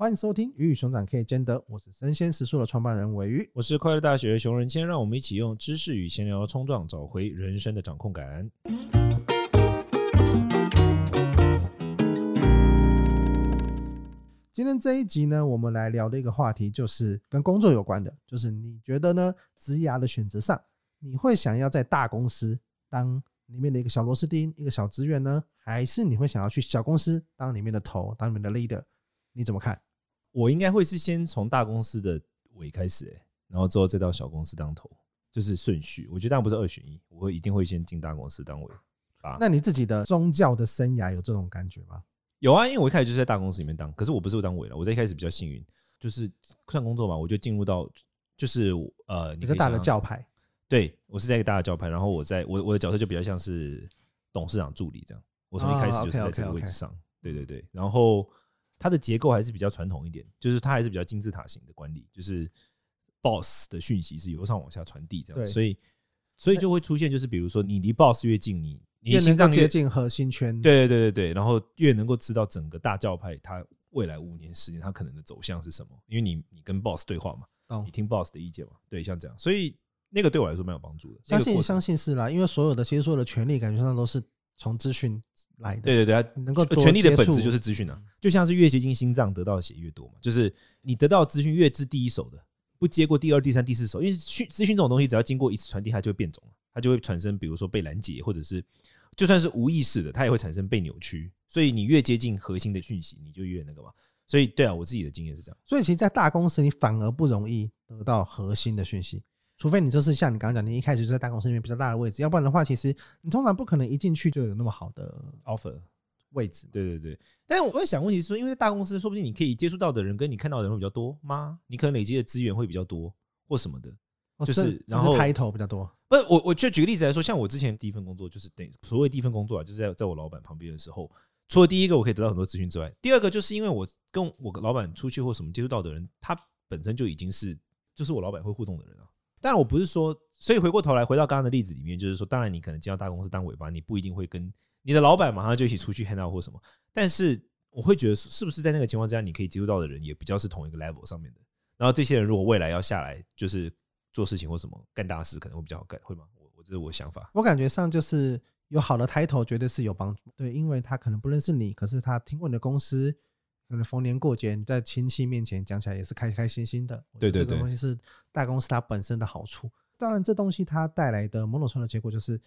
欢迎收听《鱼与熊掌可以兼得》，我是生鲜食宿的创办人尾鱼，我是快乐大学的熊仁谦，让我们一起用知识与闲聊冲撞，找回人生的掌控感。今天这一集呢，我们来聊的一个话题就是跟工作有关的，就是你觉得呢，职涯的选择上，你会想要在大公司当里面的一个小螺丝钉、一个小职员呢，还是你会想要去小公司当里面的头、当里面的 leader？你怎么看？我应该会是先从大公司的尾开始，欸，然后之后再到小公司当头，就是顺序。我觉得当然不是二选一，我会一定会先进大公司当尾啊。那你自己的宗教的生涯有这种感觉吗？有啊，因为我一开始就是在大公司里面当，可是我不是会当尾了。我在一开始比较幸运，就是算工作嘛，我就进入到就是呃，你是大的教派，对我是在一个大的教派，然后我在我我的角色就比较像是董事长助理这样。我从一开始就是在这个位置上，对对对，然后。它的结构还是比较传统一点，就是它还是比较金字塔型的管理，就是 boss 的讯息是由上往下传递这样，所以所以就会出现，就是比如说你离 boss 越近，你你心脏接近核心圈，对对对对，然后越能够知道整个大教派它未来五年十年它可能的走向是什么，因为你你跟 boss 对话嘛，你听 boss 的意见嘛，对，像这样，所以那个对我来说蛮有帮助的。相信相信是啦，因为所有的其实所有的权利感觉上都是从资讯。来的对对对，能够权力的本质就是资讯啊，就像是越接近心脏得到的血越多嘛，就是你得到资讯越知第一手的，不接过第二、第三、第四手，因为讯资讯这种东西，只要经过一次传递，它就会变种了，它就会产生，比如说被拦截，或者是就算是无意识的，它也会产生被扭曲。所以你越接近核心的讯息，你就越那个嘛。所以对啊，我自己的经验是这样。所以其实，在大公司你反而不容易得到核心的讯息。除非你就是像你刚刚讲，你一开始就在大公司里面比较大的位置，要不然的话，其实你通常不可能一进去就有那么好的 offer。位置，对对对，但是我在想问题是说，因为在大公司，说不定你可以接触到的人跟你看到的人会比较多吗？你可能累积的资源会比较多，或什么的，就是然后 title 比较多。不是，我我就举个例子来说，像我之前第一份工作，就是等所谓第一份工作啊，就是在在我老板旁边的时候，除了第一个我可以得到很多资讯之外，第二个就是因为我跟我老板出去或什么接触到的人，他本身就已经是就是我老板会互动的人啊。当然我不是说，所以回过头来回到刚刚的例子里面，就是说，当然你可能进到大公司当尾巴，你不一定会跟。你的老板马上就一起出去 hang out 或什么，但是我会觉得，是不是在那个情况之下，你可以接触到的人也比较是同一个 level 上面的。然后这些人如果未来要下来，就是做事情或什么干大事，可能会比较好干，会吗？我我这是我想法。我感觉上就是有好的 title 绝对是有帮助。对，因为他可能不认识你，可是他听过你的公司，逢年过节你在亲戚面前讲起来也是开开心心的。对对对，这东西是大公司它本身的好处。当然，这东西它带来的某种程度的结果就是。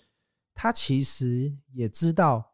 他其实也知道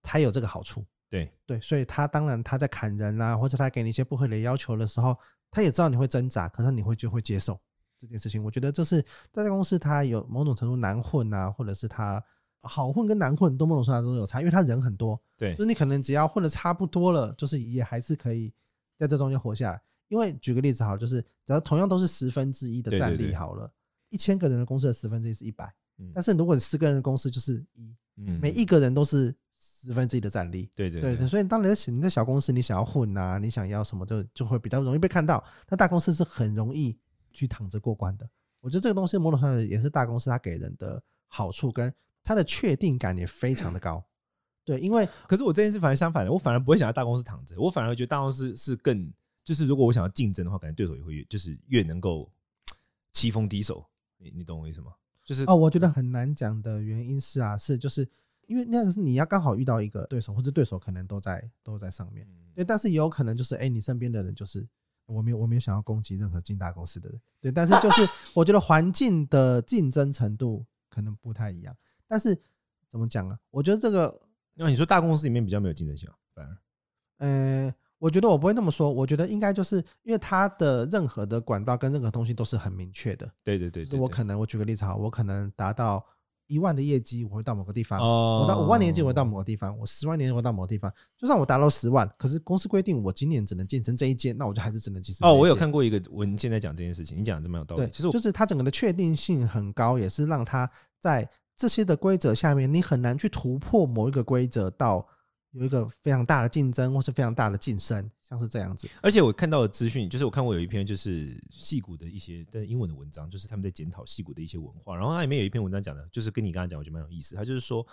他有这个好处，对对，所以他当然他在砍人啊，或者他给你一些不合理的要求的时候，他也知道你会挣扎，可是你会就会接受这件事情。我觉得这是在这公司他有某种程度难混啊，或者是他好混跟难混都某种程度上都有差，因为他人很多，对，就是你可能只要混的差不多了，就是也还是可以在这中间活下来。因为举个例子好，就是只要同样都是十分之一的战力好了，一千个人的公司的十分之一是一百。但是如果你十个人的公司就是一，每一个人都是十分之一的战力，对对对，所以当你在你在小公司，你想要混啊，你想要什么，就就会比较容易被看到。那大公司是很容易去躺着过关的。我觉得这个东西某种程度也是大公司它给人的好处，跟它的确定感也非常的高。对，因为可是我这件事反而相反的，我反而不会想要大公司躺着，我反而觉得大公司是更就是如果我想要竞争的话，感觉对手也会越就是越能够棋逢敌手。你你懂我意思吗？就是哦，我觉得很难讲的原因是啊，是就是因为那个是你要刚好遇到一个对手，或者对手可能都在都在上面，对，但是也有可能就是哎，你身边的人就是我没有我没有想要攻击任何进大公司的人，对，但是就是我觉得环境的竞争程度可能不太一样，但是怎么讲啊？我觉得这个，那你说大公司里面比较没有竞争性啊，反而，呃。我觉得我不会那么说，我觉得应该就是因为它的任何的管道跟任何东西都是很明确的。对对对，我可能我举个例子哈，我可能达到一万的业绩，我会到某个地方；我到五万年业绩，我会到某个地方；我十万年我会到某个地方。就算我达到十万，可是公司规定我今年只能晋升这一阶，那我就还是只能晋升。哦，我有看过一个文件在讲这件事情，你讲的这么有道理。其实就是它整个的确定性很高，也是让它在这些的规则下面，你很难去突破某一个规则到。有一个非常大的竞争，或是非常大的晋升，像是这样子。而且我看到的资讯，就是我看过有一篇就是矽谷的一些但英文的文章，就是他们在检讨矽谷的一些文化。然后它里面有一篇文章讲的，就是跟你刚才讲，我觉得蛮有意思。他就是说，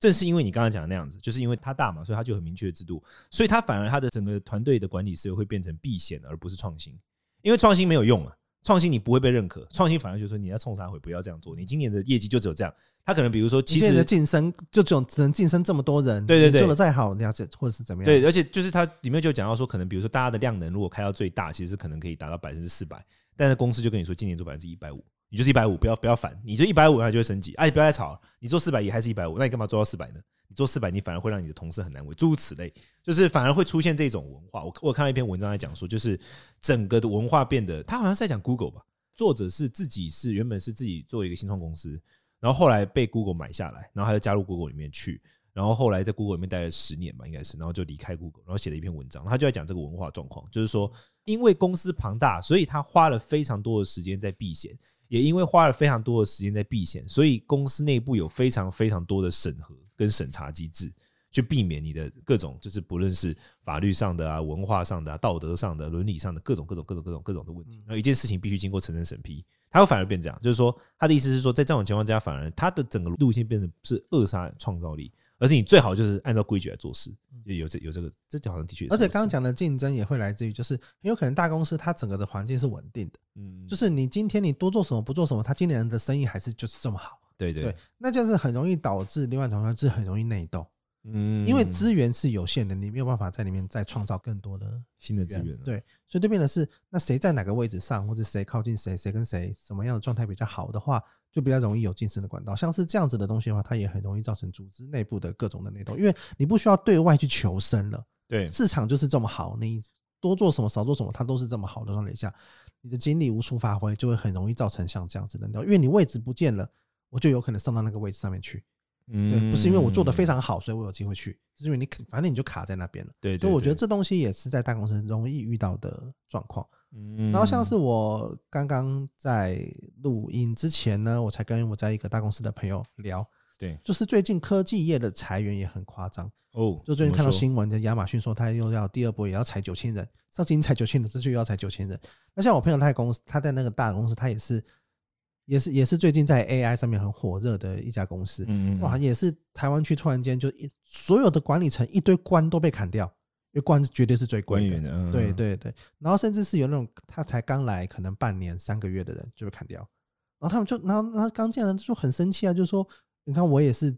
正是因为你刚刚讲的那样子，就是因为它大嘛，所以它就很明确的制度，所以它反而它的整个团队的管理思维会变成避险而不是创新，因为创新没有用啊。创新你不会被认可，创新反而就是说你要冲啥回，不要这样做。你今年的业绩就只有这样，他可能比如说，其实的晋升就只有只能晋升这么多人，对对对，做的再好，你要或者是怎么样？对，而且就是它里面就讲到说，可能比如说大家的量能如果开到最大，其实可能可以达到百分之四百，但是公司就跟你说今年做百分之一百五，你就是一百五，不要不要烦，你就一百五，那就会升级，哎，不要再吵，你做四百也还是一百五，那你干嘛做到四百呢？你做四百，你反而会让你的同事很难为，诸如此类，就是反而会出现这种文化。我我看到一篇文章在讲说，就是整个的文化变得，他好像是在讲 Google 吧。作者是自己是原本是自己做一个新创公司，然后后来被 Google 买下来，然后他就加入 Google 里面去，然后后来在 Google 里面待了十年吧，应该是，然后就离开 Google，然后写了一篇文章，他就在讲这个文化状况，就是说，因为公司庞大，所以他花了非常多的时间在避险，也因为花了非常多的时间在避险，所以公司内部有非常非常多的审核跟审查机制。去避免你的各种，就是不论是法律上的啊、文化上的啊、道德上的、伦理上的各种各种各种各种各种的问题。然后一件事情必须经过层层审批，他会反而变这样，就是说他的意思是说，在这种情况之下，反而他的整个路线变得不是扼杀创造力，而是你最好就是按照规矩来做事。有这有这个，这好像的确。而且刚刚讲的竞争也会来自于，就是很有可能大公司它整个的环境是稳定的，嗯，就是你今天你多做什么不做什么，他今年的生意还是就是这么好。对对，那就是很容易导致另外同样是很容易内斗。嗯，因为资源是有限的，你没有办法在里面再创造更多的新的资源。对，所以对面的是，那谁在哪个位置上，或者谁靠近谁，谁跟谁什么样的状态比较好的话，就比较容易有晋升的管道。像是这样子的东西的话，它也很容易造成组织内部的各种的内斗，因为你不需要对外去求生了。对，市场就是这么好，你多做什么少做什么，它都是这么好的状态下，你的精力无处发挥，就会很容易造成像这样子的内斗。因为你位置不见了，我就有可能上到那个位置上面去。嗯，对，不是因为我做的非常好，所以我有机会去，是因为你反正你就卡在那边了。对，所以我觉得这东西也是在大公司容易遇到的状况。嗯，然后像是我刚刚在录音之前呢，我才跟我在一个大公司的朋友聊，对，就是最近科技业的裁员也很夸张哦。就最近看到新闻，就亚马逊说他又要第二波也要裁九千人，上次已经裁九千人，这次又要裁九千人。那像我朋友他在公司，他在那个大公司，他也是。也是也是最近在 AI 上面很火热的一家公司，哇，也是台湾区突然间就一所有的管理层一堆官都被砍掉，因为官绝对是最贵的，对对对，然后甚至是有那种他才刚来可能半年三个月的人就被砍掉，然后他们就然后然后刚进来就很生气啊，就说你看我也是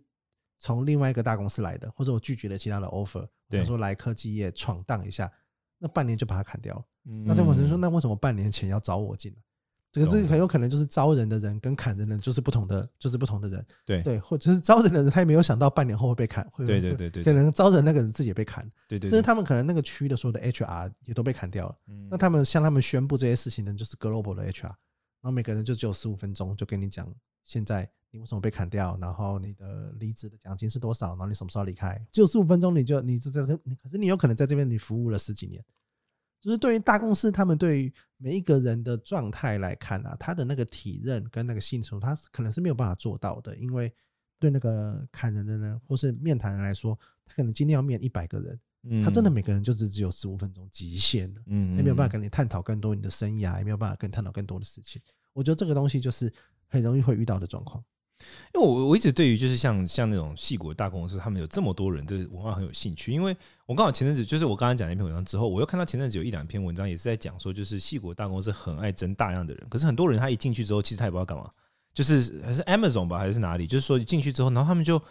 从另外一个大公司来的，或者我拒绝了其他的 offer，比如说来科技业闯荡一下，那半年就把他砍掉了，那这伙人说那为什么半年前要找我进来？这个是很有可能就是招人的人跟砍人的人就是不同的，就是不同的人。对对，或者是招人的人，他也没有想到半年后会被砍。会对对对对，可能招人那个人自己也被砍。对对，甚至他们可能那个区的所有的 HR 也都被砍掉了。那他们向他们宣布这些事情的，就是 global 的 HR，然后每个人就只有十五分钟就跟你讲，现在你为什么被砍掉，然后你的离职的奖金是多少，然后你什么时候离开，只有十五分钟你就你就在这，可是你有可能在这边你服务了十几年。就是对于大公司，他们对于每一个人的状态来看啊，他的那个体认跟那个信从，他可能是没有办法做到的。因为对那个砍人的呢或是面谈人来说，他可能今天要面一百个人，他真的每个人就只只有十五分钟极限了，嗯，也没有办法跟你探讨更多你的生涯，也没有办法跟你探讨更多的事情。我觉得这个东西就是很容易会遇到的状况。因为我我一直对于就是像像那种细谷大公司，他们有这么多人，这文化很有兴趣。因为我刚好前阵子就是我刚刚讲那篇文章之后，我又看到前阵子有一两篇文章也是在讲说，就是细谷大公司很爱征大量的人，可是很多人他一进去之后，其实他也不知道干嘛，就是还是 Amazon 吧，还是哪里，就是说进去之后，然后他们就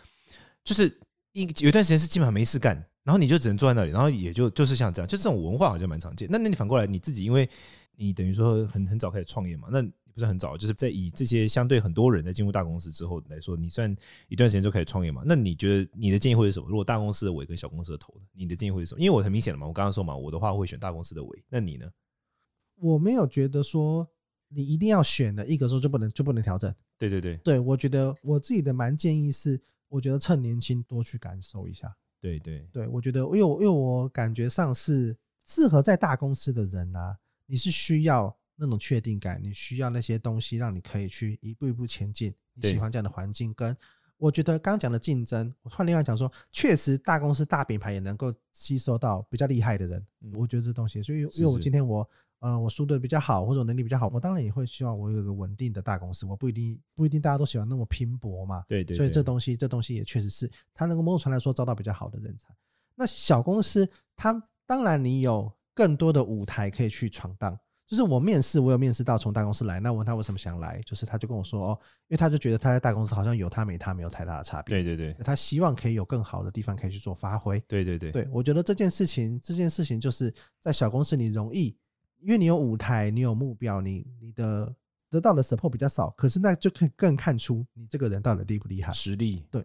就是一有一段时间是基本上没事干，然后你就只能坐在那里，然后也就就是像这样，就这种文化好像蛮常见。那那你反过来你自己，因为你等于说很很早开始创业嘛，那。不是很早，就是在以这些相对很多人在进入大公司之后来说，你算一段时间就开始创业嘛？那你觉得你的建议会是什么？如果大公司的尾跟小公司的头，你的建议会是什么？因为我很明显了嘛，我刚刚说嘛，我的话会选大公司的尾。那你呢？我没有觉得说你一定要选的一个时候就不能就不能调整。对对对，对我觉得我自己的蛮建议是，我觉得趁年轻多去感受一下。对对对，我觉得因为我因为我感觉上是适合在大公司的人啊，你是需要。那种确定感，你需要那些东西，让你可以去一步一步前进。你喜欢这样的环境，跟我觉得刚刚讲的竞争，我换另外讲说，确实大公司大品牌也能够吸收到比较厉害的人。嗯、我觉得这东西，所以因为我今天我呃我输的比较好，或者能力比较好，我当然也会希望我有一个稳定的大公司。我不一定不一定大家都喜欢那么拼搏嘛。对对，对。所以这东西这东西也确实是它能够某种程度来说招到比较好的人才。那小公司，它当然你有更多的舞台可以去闯荡。就是我面试，我有面试到从大公司来，那我问他为什么想来，就是他就跟我说哦，因为他就觉得他在大公司好像有他没他没有太大的差别。对对对，他希望可以有更好的地方可以去做发挥。对对对，对我觉得这件事情，这件事情就是在小公司你容易，因为你有舞台，你有目标，你你的得到的 support 比较少，可是那就可以更看出你这个人到底厉不厉害，实力。对，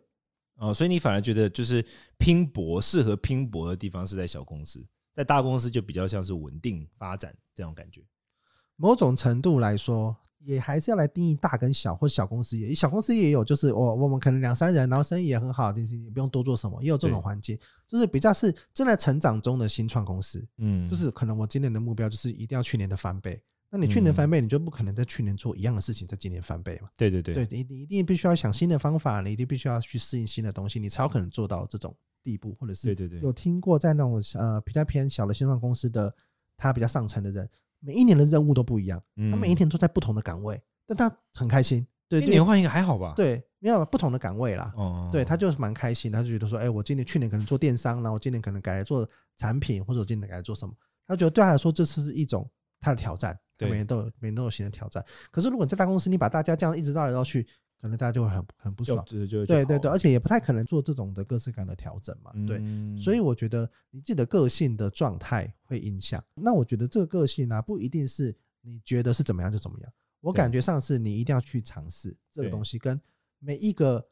哦，所以你反而觉得就是拼搏适合拼搏的地方是在小公司。在大公司就比较像是稳定发展这种感觉，某种程度来说，也还是要来定义大跟小，或者小公司也小公司也有，就是我我们可能两三人，然后生意也很好，你你不用多做什么，也有这种环境，就是比较是正在成长中的新创公司，嗯，就是可能我今年的目标就是一定要去年的翻倍。那你去年翻倍，你就不可能在去年做一样的事情，在今年翻倍嘛？对对对，对你你一定必须要想新的方法，你一定必须要去适应新的东西，你才有可能做到这种地步，或者是对对对，有听过在那种呃比较偏小的新创公司的，他比较上层的人，每一年的任务都不一样，他每一天都在不同的岗位，但他很开心。对，一年换一个还好吧？对，没有不同的岗位啦。哦，对他就是蛮开心，他就觉得说，哎，我今年去年可能做电商，然后我今年可能改来做产品，或者我今年改来做什么，他觉得对他来说这是一种他的挑战。每年都有，每年都有新的挑战。可是如果你在大公司，你把大家这样一直绕来绕去，可能大家就会很很不爽。对对对，而且也不太可能做这种的各式各样的调整嘛。对，所以我觉得你自己的个性的状态会影响。那我觉得这个个性呢，不一定是你觉得是怎么样就怎么样。我感觉上是你一定要去尝试这个东西，跟每一个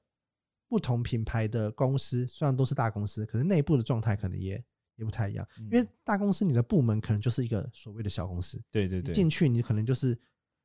不同品牌的公司，虽然都是大公司，可是内部的状态可能也。也不太一样，因为大公司你的部门可能就是一个所谓的小公司。对对对，进去你可能就是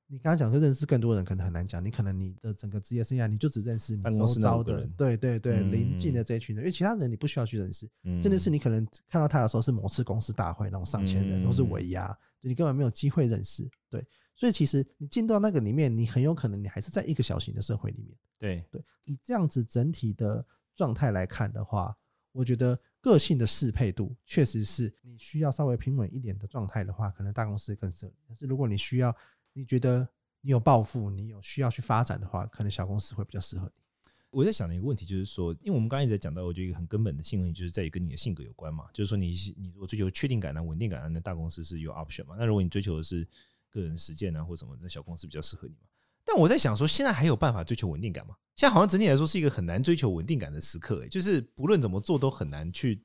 你刚刚讲说认识更多人，可能很难讲。你可能你的整个职业生涯，你就只认识你周遭的，对对对，邻近的这一群人，因为其他人你不需要去认识。甚至是你可能看到他的时候是某次公司大会那种上千人都是尾牙，你根本没有机会认识。对，所以其实你进到那个里面，你很有可能你还是在一个小型的社会里面。对对，以这样子整体的状态来看的话，我觉得。个性的适配度确实是你需要稍微平稳一点的状态的话，可能大公司更适合。但是如果你需要，你觉得你有抱负，你有需要去发展的话，可能小公司会比较适合你。我在想的一个问题就是说，因为我们刚才一直在讲到，我觉得一个很根本的性问题就是在于跟你的性格有关嘛。就是说，你你如果追求确定感啊、稳定感啊，那大公司是有 option 嘛。那如果你追求的是个人实践啊或什么，那小公司比较适合你嘛。但我在想说，现在还有办法追求稳定感吗？现在好像整体来说是一个很难追求稳定感的时刻，欸，就是不论怎么做都很难去，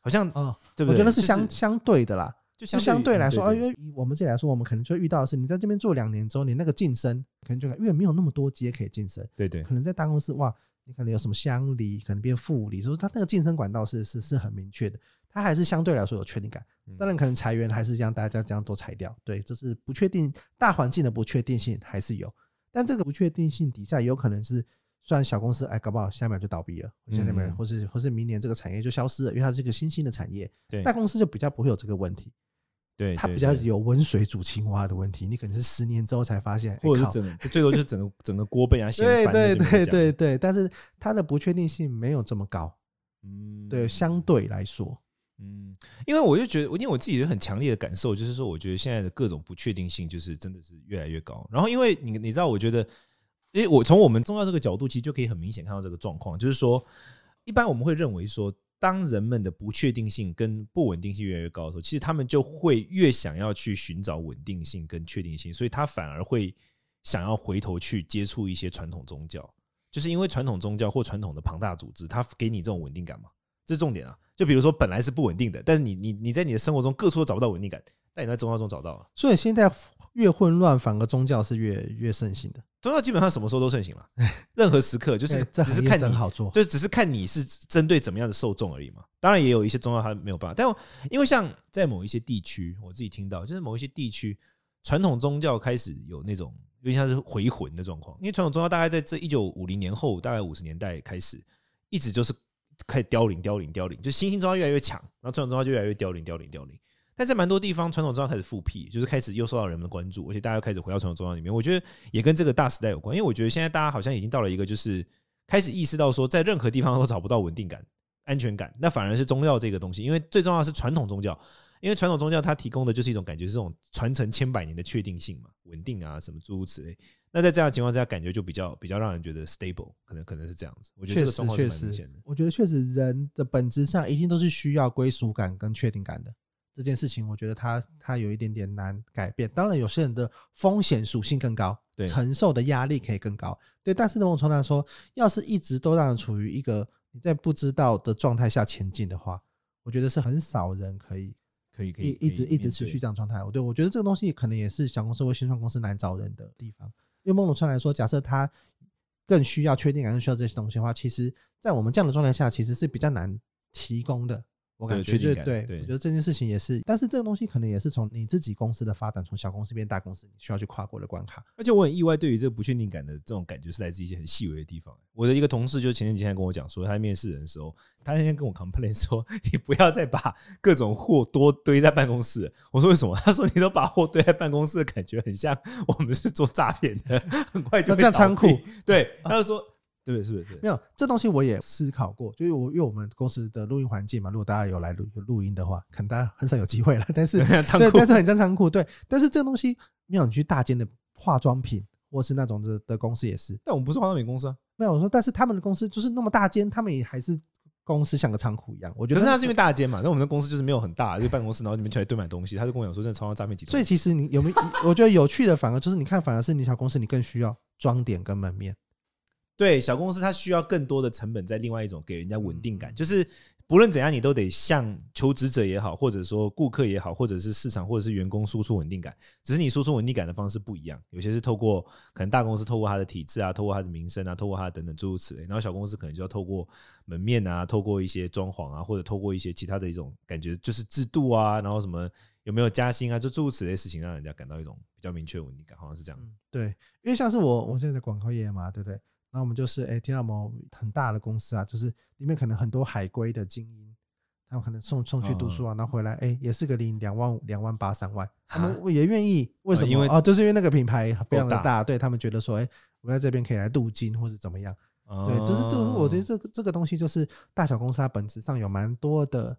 好像啊，对不对？我觉得是相相对的啦，就相对来说，因为我们这里来说，我们可能就会遇到的是，你在这边做两年之后，你那个晋升可能就因为没有那么多阶可以晋升，对对，可能在大公司哇，你可能有什么乡里，可能变副里，所以他那个晋升管道是是是很明确的，他还是相对来说有确定感。当然，可能裁员还是让大家这样都裁掉，对，这是不确定大环境的不确定性还是有。但这个不确定性底下，也有可能是，虽然小公司哎，搞不好下一秒就倒闭了，下一秒或是或是明年这个产业就消失了，因为它是一个新兴的产业。对，大公司就比较不会有这个问题。对，它比较有温水煮青蛙的问题，你可能是十年之后才发现，或者是整最多就是整个整个锅被人家掀翻。对对对对对，但是它的不确定性没有这么高。嗯，对，相对来说。嗯，因为我就觉得，因为我自己有很强烈的感受，就是说，我觉得现在的各种不确定性，就是真的是越来越高。然后，因为你你知道，我觉得，因为我从我们宗教这个角度，其实就可以很明显看到这个状况，就是说，一般我们会认为说，当人们的不确定性跟不稳定性越来越高的时候，其实他们就会越想要去寻找稳定性跟确定性，所以他反而会想要回头去接触一些传统宗教，就是因为传统宗教或传统的庞大组织，它给你这种稳定感嘛，这是重点啊。就比如说，本来是不稳定的，但是你你你在你的生活中各处都找不到稳定感，但你在宗教中找到了。所以现在越混乱，反而宗教是越越盛行的。宗教基本上什么时候都盛行了，任何时刻就是只是看你好做，就只是看你是针对怎么样的受众而已嘛。当然也有一些宗教它没有办法，但因为像在某一些地区，我自己听到就是某一些地区传统宗教开始有那种有点像是回魂的状况，因为传统宗教大概在这一九五零年后，大概五十年代开始，一直就是。开始凋零，凋零，凋零，就新兴宗教越来越强，然后传统宗教就越来越凋零，凋零，凋零。但在蛮多地方，传统宗教开始复辟，就是开始又受到人们的关注，而且大家又开始回到传统宗教里面。我觉得也跟这个大时代有关，因为我觉得现在大家好像已经到了一个就是开始意识到说，在任何地方都找不到稳定感、安全感，那反而是宗教这个东西，因为最重要的是传统宗教，因为传统宗教它提供的就是一种感觉，是这种传承千百年的确定性嘛，稳定啊，什么诸如此类。那在这样的情况之下，感觉就比较比较让人觉得 stable，可能可能是这样子。我觉得这个状况是蛮明显的。我觉得确实人的本质上一定都是需要归属感跟确定感的。这件事情，我觉得它它有一点点难改变。当然，有些人的风险属性更高，对，承受的压力可以更高，对。但是呢，我从来说，要是一直都让人处于一个你在不知道的状态下前进的话，我觉得是很少人可以可以可以一一直一直持续这样状态。我对我觉得这个东西可能也是小公司或新创公司难找人的地方。因为梦龙川来说，假设他更需要确定感，更需要这些东西的话，其实，在我们这样的状态下，其实是比较难提供的。我感觉对，对，我觉得这件事情也是，但是这个东西可能也是从你自己公司的发展，从小公司变大公司，你需要去跨过的关卡。而且我很意外，对于这个不确定感的这种感觉，是来自一些很细微的地方。我的一个同事就前几天跟我讲说，他在面试人的时候，他那天跟我 complain 说，你不要再把各种货多堆在办公室。我说为什么？他说你都把货堆在办公室，感觉很像我们是做诈骗的，很快就被这样仓库。对，他就说。对，是不是？没有这东西，我也思考过。就是我因为我们公司的录音环境嘛，如果大家有来录录音的话，可能大家很少有机会了。但是，对，但是很像仓库。对，但是这个东西，没有你去大间的化妆品，或是那种的的公司也是。但我们不是化妆品公司啊。没有我说，但是他们的公司就是那么大间，他们也还是公司像个仓库一样。我觉得，可是那是因为大间嘛。那我们的公司就是没有很大，就办公室，然后里面全来堆满东西。他就跟我讲说，真的超像诈骗集团。所以其实你有没有？我觉得有趣的反而就是，你看，反而是你小公司，你更需要装点跟门面。对小公司，它需要更多的成本在另外一种给人家稳定感，就是不论怎样，你都得向求职者也好，或者说顾客也好，或者是市场或者是员工输出稳定感。只是你输出稳定感的方式不一样，有些是透过可能大公司透过它的体制啊，透过它的名声啊，透过它等等诸如此类。然后小公司可能就要透过门面啊，透过一些装潢啊，或者透过一些其他的一种感觉，就是制度啊，然后什么有没有加薪啊，就诸如此类事情，让人家感到一种比较明确的稳定感，好像是这样。对，因为像是我，我现在在广告业嘛，对不对？那我们就是哎，听到某很大的公司啊，就是里面可能很多海归的精英，他们可能送送去读书啊，然后回来哎，也是个领两万五、两万八、三万，他们也愿意。为什么？因为哦，就是因为那个品牌非常的大，对他们觉得说，哎，我在这边可以来镀金或者怎么样。对，就是这个，我觉得这个这个东西就是大小公司它本质上有蛮多的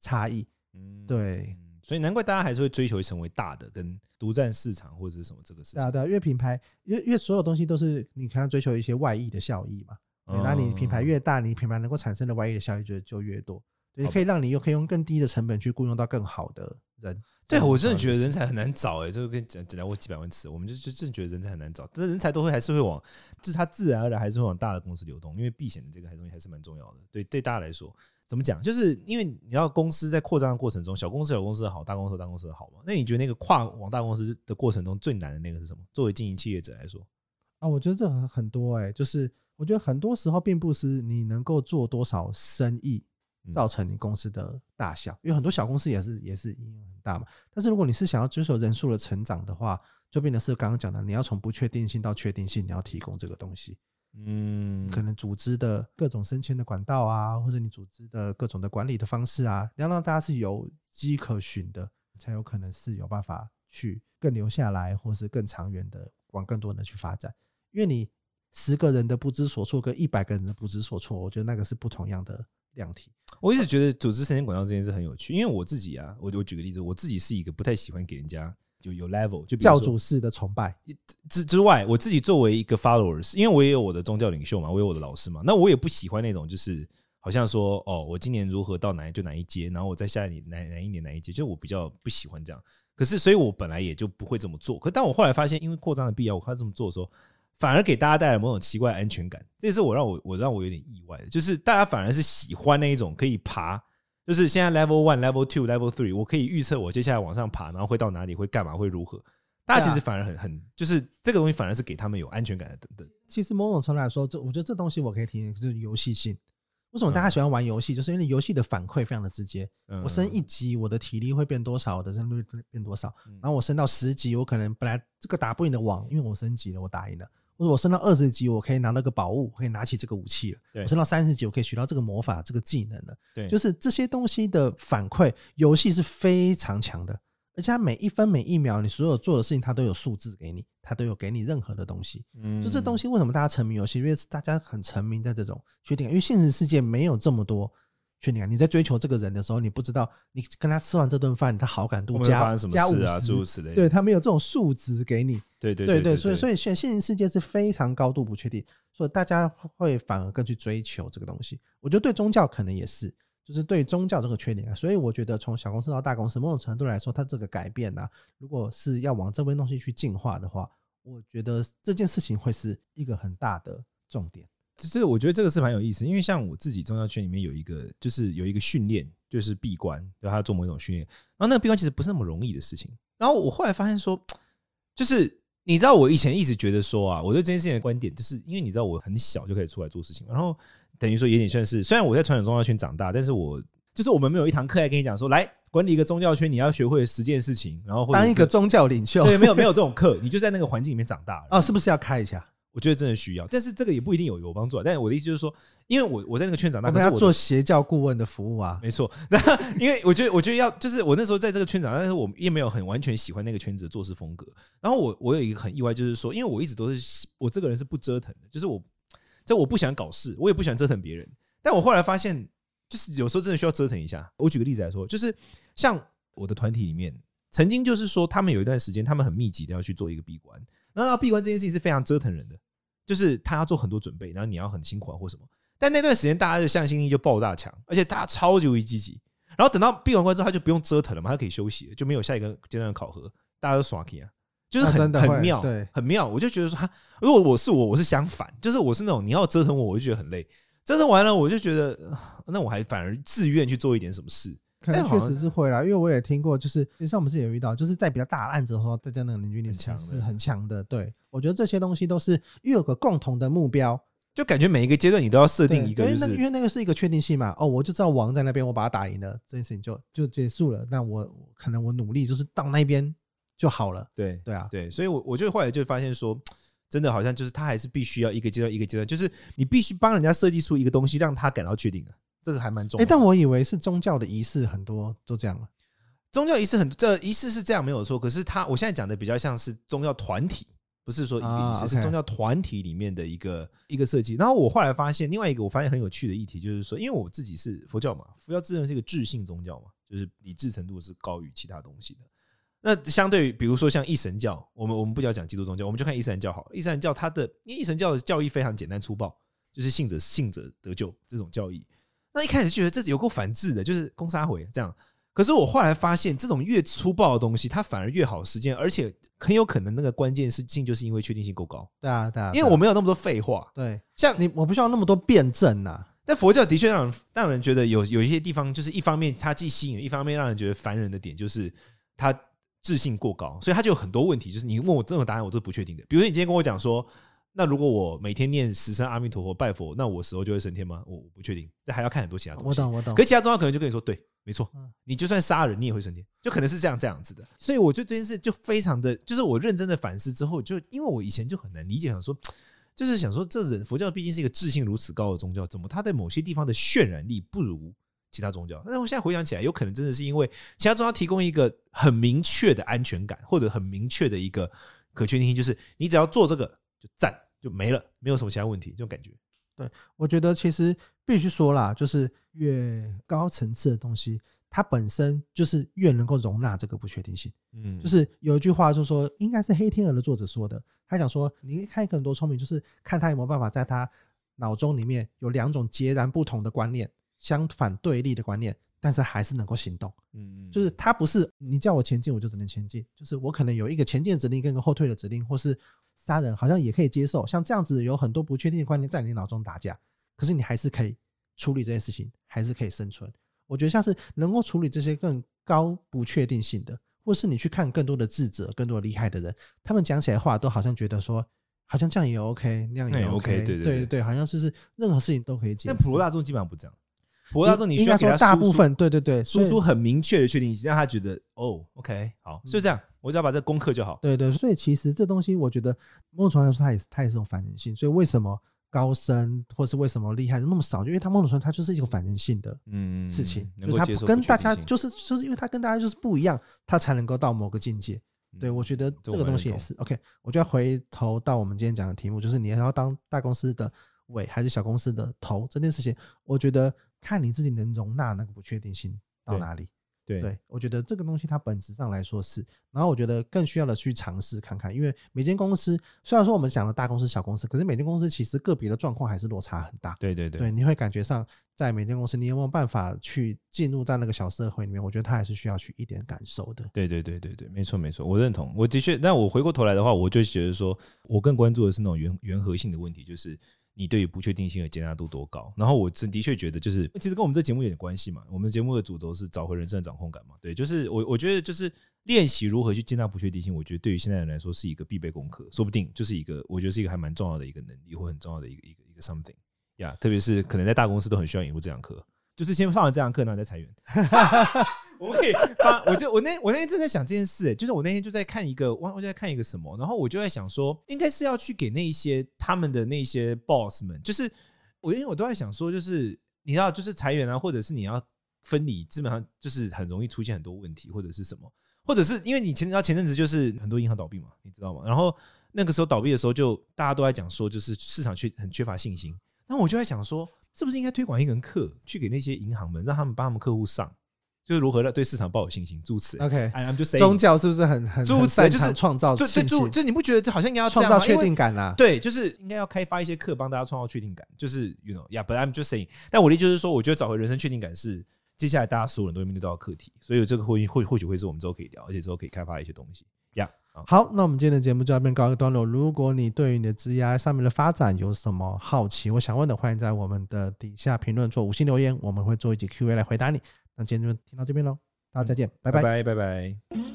差异。嗯，对。所以难怪大家还是会追求成为大的，跟独占市场或者是什么这个事情。对啊，对啊，因为品牌，因为因为所有东西都是你看追求一些外溢的效益嘛。那你品牌越大，你品牌能够产生的外溢的效益就就越多。你可以让你又可以用更低的成本去雇佣到更好的人。对，我真的觉得人才很难找哎，这个跟讲讲过几百万次，我们就就真的觉得人才很难找。但是人才都会还是会往，就是他自然而然还是会往大的公司流动，因为避险的这个东西还是蛮重要的。对，对大家来说。怎么讲？就是因为你要公司在扩张的过程中，小公司有公司的好，大公司有大公司的好嘛？那你觉得那个跨往大公司的过程中最难的那个是什么？作为经营企业者来说，啊，我觉得这很很多哎，就是我觉得很多时候并不是你能够做多少生意造成你公司的大小，因为很多小公司也是也是影响很大嘛。但是如果你是想要追求人数的成长的话，就变得是刚刚讲的，你要从不确定性到确定性，你要提供这个东西。嗯，可能组织的各种升迁的管道啊，或者你组织的各种的管理的方式啊，要让大家是有迹可循的，才有可能是有办法去更留下来，或是更长远的往更多人的去发展。因为你十个人的不知所措跟一百个人的不知所措，我觉得那个是不同样的量体。我一直觉得组织升迁管道这件事很有趣，因为我自己啊，我我举个例子，我自己是一个不太喜欢给人家。有有 level 就教主式的崇拜之之外，我自己作为一个 followers，因为我也有我的宗教领袖嘛，我有我的老师嘛，那我也不喜欢那种就是好像说哦，我今年如何到哪就哪一阶，然后我在下一年哪哪一年哪一阶，就我比较不喜欢这样。可是，所以我本来也就不会这么做。可当我后来发现，因为扩张的必要，我开始这么做的时候，反而给大家带来某种奇怪的安全感。这也是我让我我让我有点意外的，就是大家反而是喜欢那一种可以爬。就是现在 level one、level two、level three，我可以预测我接下来往上爬，然后会到哪里，会干嘛，会如何？大家其实反而很很，就是这个东西反而是给他们有安全感的等等。其实某种程度来说，这我觉得这东西我可以提醒，就是游戏性。为什么大家喜欢玩游戏？就是因为游戏的反馈非常的直接。我升一级，我的体力会变多少，我的胜率变多少。然后我升到十级，我可能本来这个打不赢的网，因为我升级了，我打赢了。或者我升到二十级，我可以拿到个宝物，我可以拿起这个武器了。我升到三十级，我可以学到这个魔法、这个技能了。对，就是这些东西的反馈，游戏是非常强的。而且它每一分每一秒你所有做的事情，它都有数字给你，它都有给你任何的东西。嗯，就这东西为什么大家沉迷游戏？因为大家很沉迷在这种确定，因为现实世界没有这么多。确定啊！你在追求这个人的时候，你不知道你跟他吃完这顿饭，他好感度加加五十，对他没有这种数值给你。对对对对，所以所以现现实世界是非常高度不确定，所以大家会反而更去追求这个东西。我觉得对宗教可能也是，就是对宗教这个缺点啊。所以我觉得从小公司到大公司，某种程度来说，它这个改变呢，如果是要往这边东西去进化的话，我觉得这件事情会是一个很大的重点。这个我觉得这个是蛮有意思，因为像我自己宗教圈里面有一个，就是有一个训练，就是闭关，就他做某一种训练。然后那个闭关其实不是那么容易的事情。然后我后来发现说，就是你知道，我以前一直觉得说啊，我对这件事情的观点，就是因为你知道我很小就可以出来做事情，然后等于说有点算是，虽然我在传统宗教圈长大，但是我就是我们没有一堂课来跟你讲说，来管理一个宗教圈，你要学会十件事情，然后当一个宗教领袖，对，没有没有这种课，你就在那个环境里面长大了。哦，是不是要开一下？我觉得真的需要，但是这个也不一定有有帮助。啊但是我的意思就是说，因为我我在那个圈长大，我们要做邪教顾问的服务啊，没错。那因为我觉得，我觉得要就是我那时候在这个圈长，但是我也没有很完全喜欢那个圈子的做事风格。然后我我有一个很意外，就是说，因为我一直都是我这个人是不折腾的，就是我这我不喜欢搞事，我也不喜欢折腾别人。但我后来发现，就是有时候真的需要折腾一下。我举个例子来说，就是像我的团体里面，曾经就是说，他们有一段时间，他们很密集的要去做一个闭关，然后闭关这件事情是非常折腾人的。就是他要做很多准备，然后你要很辛苦啊或什么。但那段时间大家的向心力就爆炸强，而且大家超级积极。然后等到闭完关之后，他就不用折腾了嘛，他可以休息了，就没有下一个阶段的考核，大家都耍气啊，就是很很妙，对，很妙。我就觉得说，如果我是我，我是相反，就是我是那种你要折腾我，我就觉得很累。折腾完了，我就觉得那我还反而自愿去做一点什么事。可能确实是会啦，因为我也听过，就是像我们之前有遇到，就是在比较大的案子的时候，大家那个凝聚力强是很强的。对，我觉得这些东西都是因为有个共同的目标，就感觉每一个阶段你都要设定一个，因为那个因为那个是一个确定性嘛。哦，我就知道王在那边，我把他打赢了，这件事情就就结束了。那我可能我努力就是到那边就好了。对对啊，对，所以我我就后来就发现说，真的好像就是他还是必须要一个阶段一个阶段，就是你必须帮人家设计出一个东西，让他感到确定的。这个还蛮重要的，但我以为是宗教的仪式很多都这样了。宗教仪式很，这仪式是这样没有错。可是他，我现在讲的比较像是宗教团体，不是说一个仪式，是宗教团体里面的一个一个设计。然后我后来发现，另外一个我发现很有趣的议题，就是说，因为我自己是佛教嘛，佛教自认是一个智性宗教嘛，就是理智程度是高于其他东西的。那相对于，比如说像一神教，我们我们不要讲基督宗教，我们就看伊斯兰教好了。伊斯兰教它的，因为一神教的教义非常简单粗暴，就是信者信者得救这种教义。那一开始觉得这有够反智的，就是攻杀回这样。可是我后来发现，这种越粗暴的东西，它反而越好实践，而且很有可能那个关键性就是因为确定性够高。对啊，对啊，因为我没有那么多废话。对，像你，我不需要那么多辩证呐。但佛教的确让人让人觉得有有一些地方，就是一方面它既吸引，一方面让人觉得烦人的点，就是它自信过高，所以它就有很多问题。就是你问我这种答案，我都是不确定的。比如说你今天跟我讲说。那如果我每天念十声阿弥陀佛拜佛，那我死后就会升天吗？我不确定，这还要看很多其他东西。我懂，我懂。可其他宗教可能就跟你说，对，没错，你就算杀人，你也会升天，就可能是这样这样子的。所以我觉得这件事就非常的，就是我认真的反思之后，就因为我以前就很难理解，想说，就是想说，这人佛教毕竟是一个智性如此高的宗教，怎么他在某些地方的渲染力不如其他宗教？但是我现在回想起来，有可能真的是因为其他宗教提供一个很明确的安全感，或者很明确的一个可确定性，就是你只要做这个就赞。就没了，没有什么其他问题，这种感觉。对，我觉得其实必须说啦，就是越高层次的东西，它本身就是越能够容纳这个不确定性。嗯，就是有一句话，就是说，应该是《黑天鹅》的作者说的，他讲说，你看一个很多聪明，就是看他有没有办法在他脑中里面有两种截然不同的观念，相反对立的观念，但是还是能够行动。嗯，就是他不是你叫我前进，我就只能前进，就是我可能有一个前进的指令跟一个后退的指令，或是。杀人好像也可以接受，像这样子有很多不确定的观念在你脑中打架，可是你还是可以处理这些事情，还是可以生存。我觉得像是能够处理这些更高不确定性的，或是你去看更多的智者、更多厉害的人，他们讲起来的话都好像觉得说，好像这样也 OK，那样也 OK，对对对对，好像就是任何事情都可以解。但普罗大众基本上不这样，普罗大众你需要给他大部分对对对，输出很明确的确定性，让他觉得哦，OK，好，就这样。我只要把这个攻克就好。对对，所以其实这东西，我觉得某种程度来说，它也是它也是种反人性。所以为什么高深，或是为什么厉害的那么少？因为他某种程度它就是一个反人性的嗯事情，能就是他跟大家就是就是因为他跟大家就是不一样，他才能够到某个境界。对，我觉得这个东西也是 OK。我就要回头到我们今天讲的题目，就是你要当大公司的尾还是小公司的头这件事情，我觉得看你自己能容纳那个不确定性到哪里。对，对，我觉得这个东西它本质上来说是，然后我觉得更需要的去尝试看看，因为每间公司虽然说我们讲的大公司、小公司，可是每间公司其实个别的状况还是落差很大。对对对，对，你会感觉上在每间公司，你有没有办法去进入在那个小社会里面？我觉得他还是需要去一点感受的。对对对对对，没错没错，我认同。我的确，但我回过头来的话，我就觉得说，我更关注的是那种原原核性的问题，就是。你对于不确定性的接纳度多高？然后我真的确觉得，就是其实跟我们这节目有点关系嘛。我们节目的主轴是找回人生的掌控感嘛。对，就是我我觉得就是练习如何去接纳不确定性，我觉得对于现在人来说是一个必备功课，说不定就是一个我觉得是一个还蛮重要的一个能力或很重要的一个一个一个 something 呀。特别是可能在大公司都很需要引入这堂课，就是先上完这堂课，然后再裁员。我可以，我就我那我那天正在想这件事，欸，就是我那天就在看一个，我我就在看一个什么，然后我就在想说，应该是要去给那一些他们的那些 boss 们，就是我因为我都在想说，就是你知道，就是裁员啊，或者是你要分离，基本上就是很容易出现很多问题，或者是什么，或者是因为你前知道前阵子就是很多银行倒闭嘛，你知道吗？然后那个时候倒闭的时候，就大家都在讲说，就是市场缺很缺乏信心，那我就在想说，是不是应该推广一门课，去给那些银行们，让他们帮他们客户上。就是如何让对市场抱有信心，诸此。OK，I'm just saying，宗教是不是很很诸此就是创造信心？就你不觉得这好像应该要创造确定感啊？对，就是应该要开发一些课，帮大家创造确定感。就是 you know，yeah，but I'm just saying。但我的意思就是说，我觉得找回人生确定感是接下来大家所有人都会面对到的课题。所以这个会或或许会是我们之后可以聊，而且之后可以开发一些东西。Yeah，，好，那我们今天的节目就到这边告一个段落。如果你对于你的职业上面的发展有什么好奇，我想问的，欢迎在我们的底下评论做五星留言，我们会做一集 Q&A 来回答你。那今天就听到这边喽。大家，再见，拜拜，拜拜，拜拜。